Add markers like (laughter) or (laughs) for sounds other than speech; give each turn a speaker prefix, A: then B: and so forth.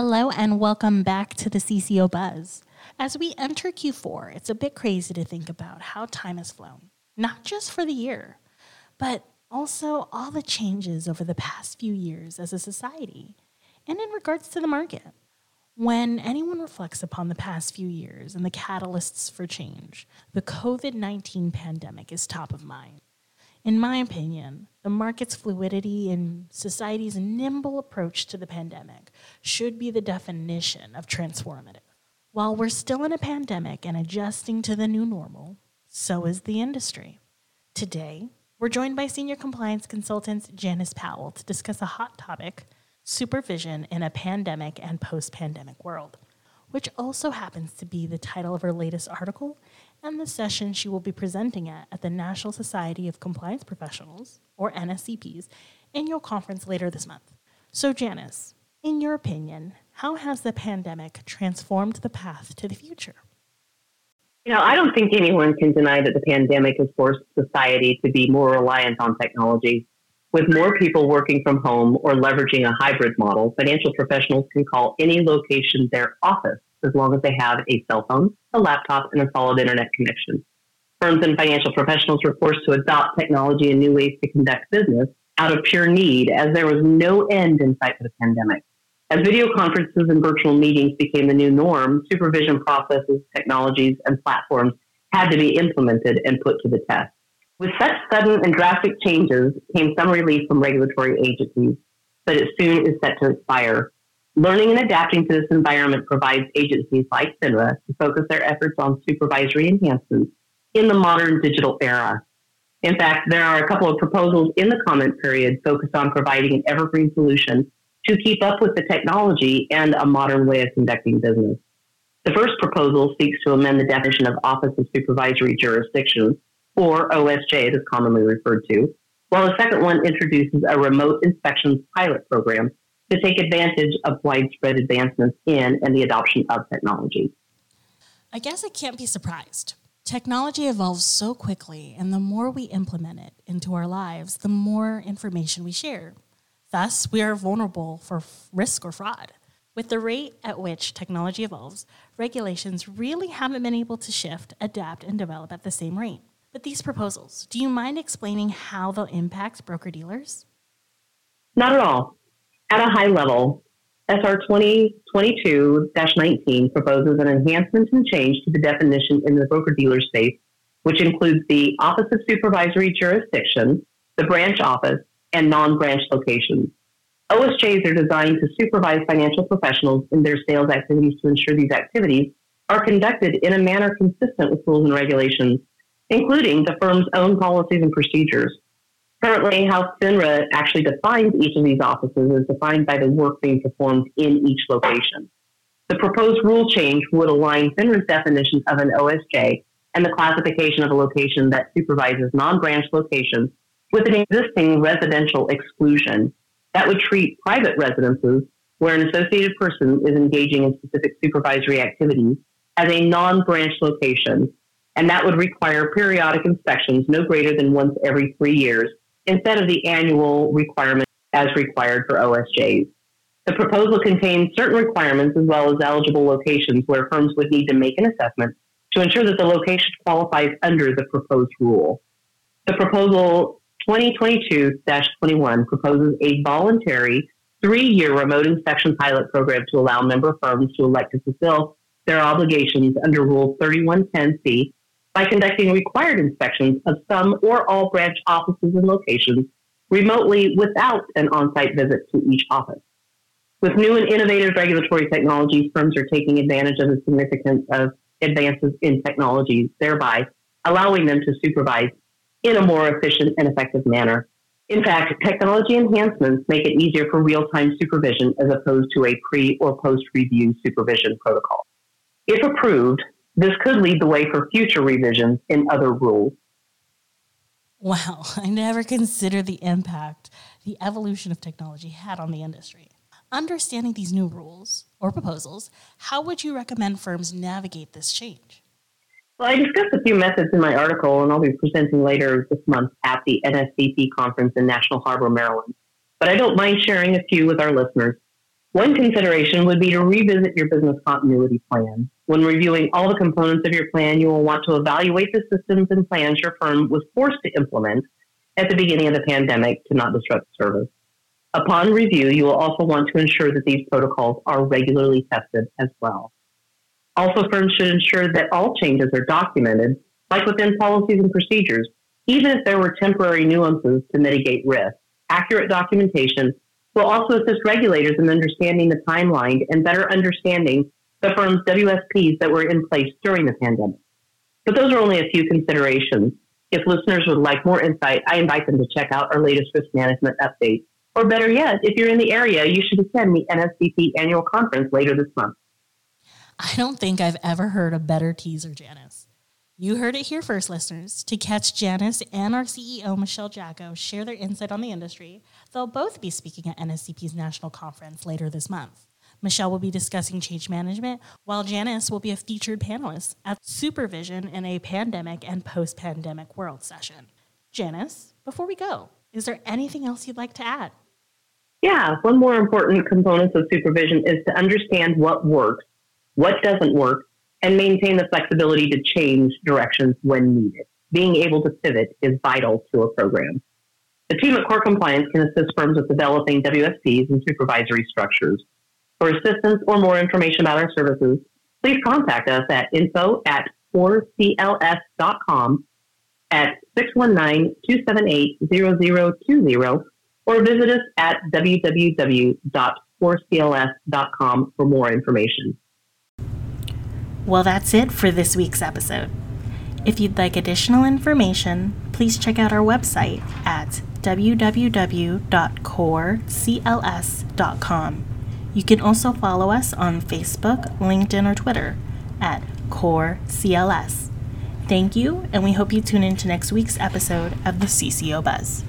A: Hello, and welcome back to the CCO Buzz. As we enter Q4, it's a bit crazy to think about how time has flown, not just for the year, but also all the changes over the past few years as a society and in regards to the market. When anyone reflects upon the past few years and the catalysts for change, the COVID 19 pandemic is top of mind. In my opinion, the market's fluidity and society's nimble approach to the pandemic should be the definition of transformative. While we're still in a pandemic and adjusting to the new normal, so is the industry. Today, we're joined by senior compliance consultant Janice Powell to discuss a hot topic supervision in a pandemic and post pandemic world, which also happens to be the title of her latest article and the session she will be presenting at at the National Society of Compliance Professionals, or NSCP's, annual conference later this month. So, Janice, in your opinion, how has the pandemic transformed the path to the future?
B: You know, I don't think anyone can deny that the pandemic has forced society to be more reliant on technology. With more people working from home or leveraging a hybrid model, financial professionals can call any location their office as long as they have a cell phone, a laptop, and a solid internet connection. Firms and financial professionals were forced to adopt technology and new ways to conduct business out of pure need as there was no end in sight for the pandemic. As video conferences and virtual meetings became the new norm, supervision processes, technologies, and platforms had to be implemented and put to the test. With such sudden and drastic changes came some relief from regulatory agencies, but it soon is set to expire. Learning and adapting to this environment provides agencies like FINRA to focus their efforts on supervisory enhancements in the modern digital era. In fact, there are a couple of proposals in the comment period focused on providing an evergreen solution to keep up with the technology and a modern way of conducting business. The first proposal seeks to amend the definition of Office of Supervisory Jurisdiction, or OSJ, it is commonly referred to, while the second one introduces a remote inspections pilot program to take advantage of widespread advancements in and the adoption of technology.
A: I guess I can't be surprised. Technology evolves so quickly, and the more we implement it into our lives, the more information we share. Thus, we are vulnerable for risk or fraud. With the rate at which technology evolves, regulations really haven't been able to shift, adapt, and develop at the same rate. But these proposals, do you mind explaining how they'll impact broker dealers?
B: Not at all. At a high level, SR 2022 19 proposes an enhancement and change to the definition in the broker dealer space, which includes the Office of Supervisory Jurisdiction, the branch office, and non branch locations. OSJs are designed to supervise financial professionals in their sales activities to ensure these activities are conducted in a manner consistent with rules and regulations, including the firm's own policies and procedures. Currently, how FINRA actually defines each of these offices is defined by the work being performed in each location. The proposed rule change would align FINRA's definition of an OSJ and the classification of a location that supervises non branch locations with an existing residential exclusion that would treat private residences where an associated person is engaging in specific supervisory activities as a non branch location, and that would require periodic inspections no greater than once every three years instead of the annual requirement as required for OSJs. The proposal contains certain requirements as well as eligible locations where firms would need to make an assessment to ensure that the location qualifies under the proposed rule. The proposal 2022-21 proposes a voluntary three-year remote inspection pilot program to allow member firms to elect to fulfill their obligations under Rule 3110C by conducting required inspections of some or all branch offices and locations remotely without an on site visit to each office. With new and innovative regulatory technologies, firms are taking advantage of the significance of advances in technology, thereby allowing them to supervise in a more efficient and effective manner. In fact, technology enhancements make it easier for real time supervision as opposed to a pre or post review supervision protocol. If approved, this could lead the way for future revisions in other rules.
A: Wow, (laughs) I never considered the impact the evolution of technology had on the industry. Understanding these new rules or proposals, how would you recommend firms navigate this change?
B: Well, I discussed a few methods in my article, and I'll be presenting later this month at the NSCP conference in National Harbor, Maryland. But I don't mind sharing a few with our listeners. One consideration would be to revisit your business continuity plan. When reviewing all the components of your plan, you will want to evaluate the systems and plans your firm was forced to implement at the beginning of the pandemic to not disrupt service. Upon review, you will also want to ensure that these protocols are regularly tested as well. Also, firms should ensure that all changes are documented, like within policies and procedures, even if there were temporary nuances to mitigate risk. Accurate documentation will also assist regulators in understanding the timeline and better understanding the firm's WSPs that were in place during the pandemic. But those are only a few considerations. If listeners would like more insight, I invite them to check out our latest risk management update. Or better yet, if you're in the area, you should attend the NSCP annual conference later this month.
A: I don't think I've ever heard a better teaser, Janice. You heard it here first, listeners. To catch Janice and our CEO, Michelle Jacko, share their insight on the industry, they'll both be speaking at NSCP's national conference later this month. Michelle will be discussing change management, while Janice will be a featured panelist at Supervision in a Pandemic and Post Pandemic World session. Janice, before we go, is there anything else you'd like to add?
B: Yeah, one more important component of supervision is to understand what works, what doesn't work, and maintain the flexibility to change directions when needed. Being able to pivot is vital to a program. The team at Core Compliance can assist firms with developing WSPs and supervisory structures. For assistance or more information about our services, please contact us at info at corecls.com at 619-278-0020 or visit us at www.corecls.com for more information.
A: Well, that's it for this week's episode. If you'd like additional information, please check out our website at www.corecls.com. You can also follow us on Facebook, LinkedIn, or Twitter at Core CLS. Thank you, and we hope you tune in to next week's episode of the CCO Buzz.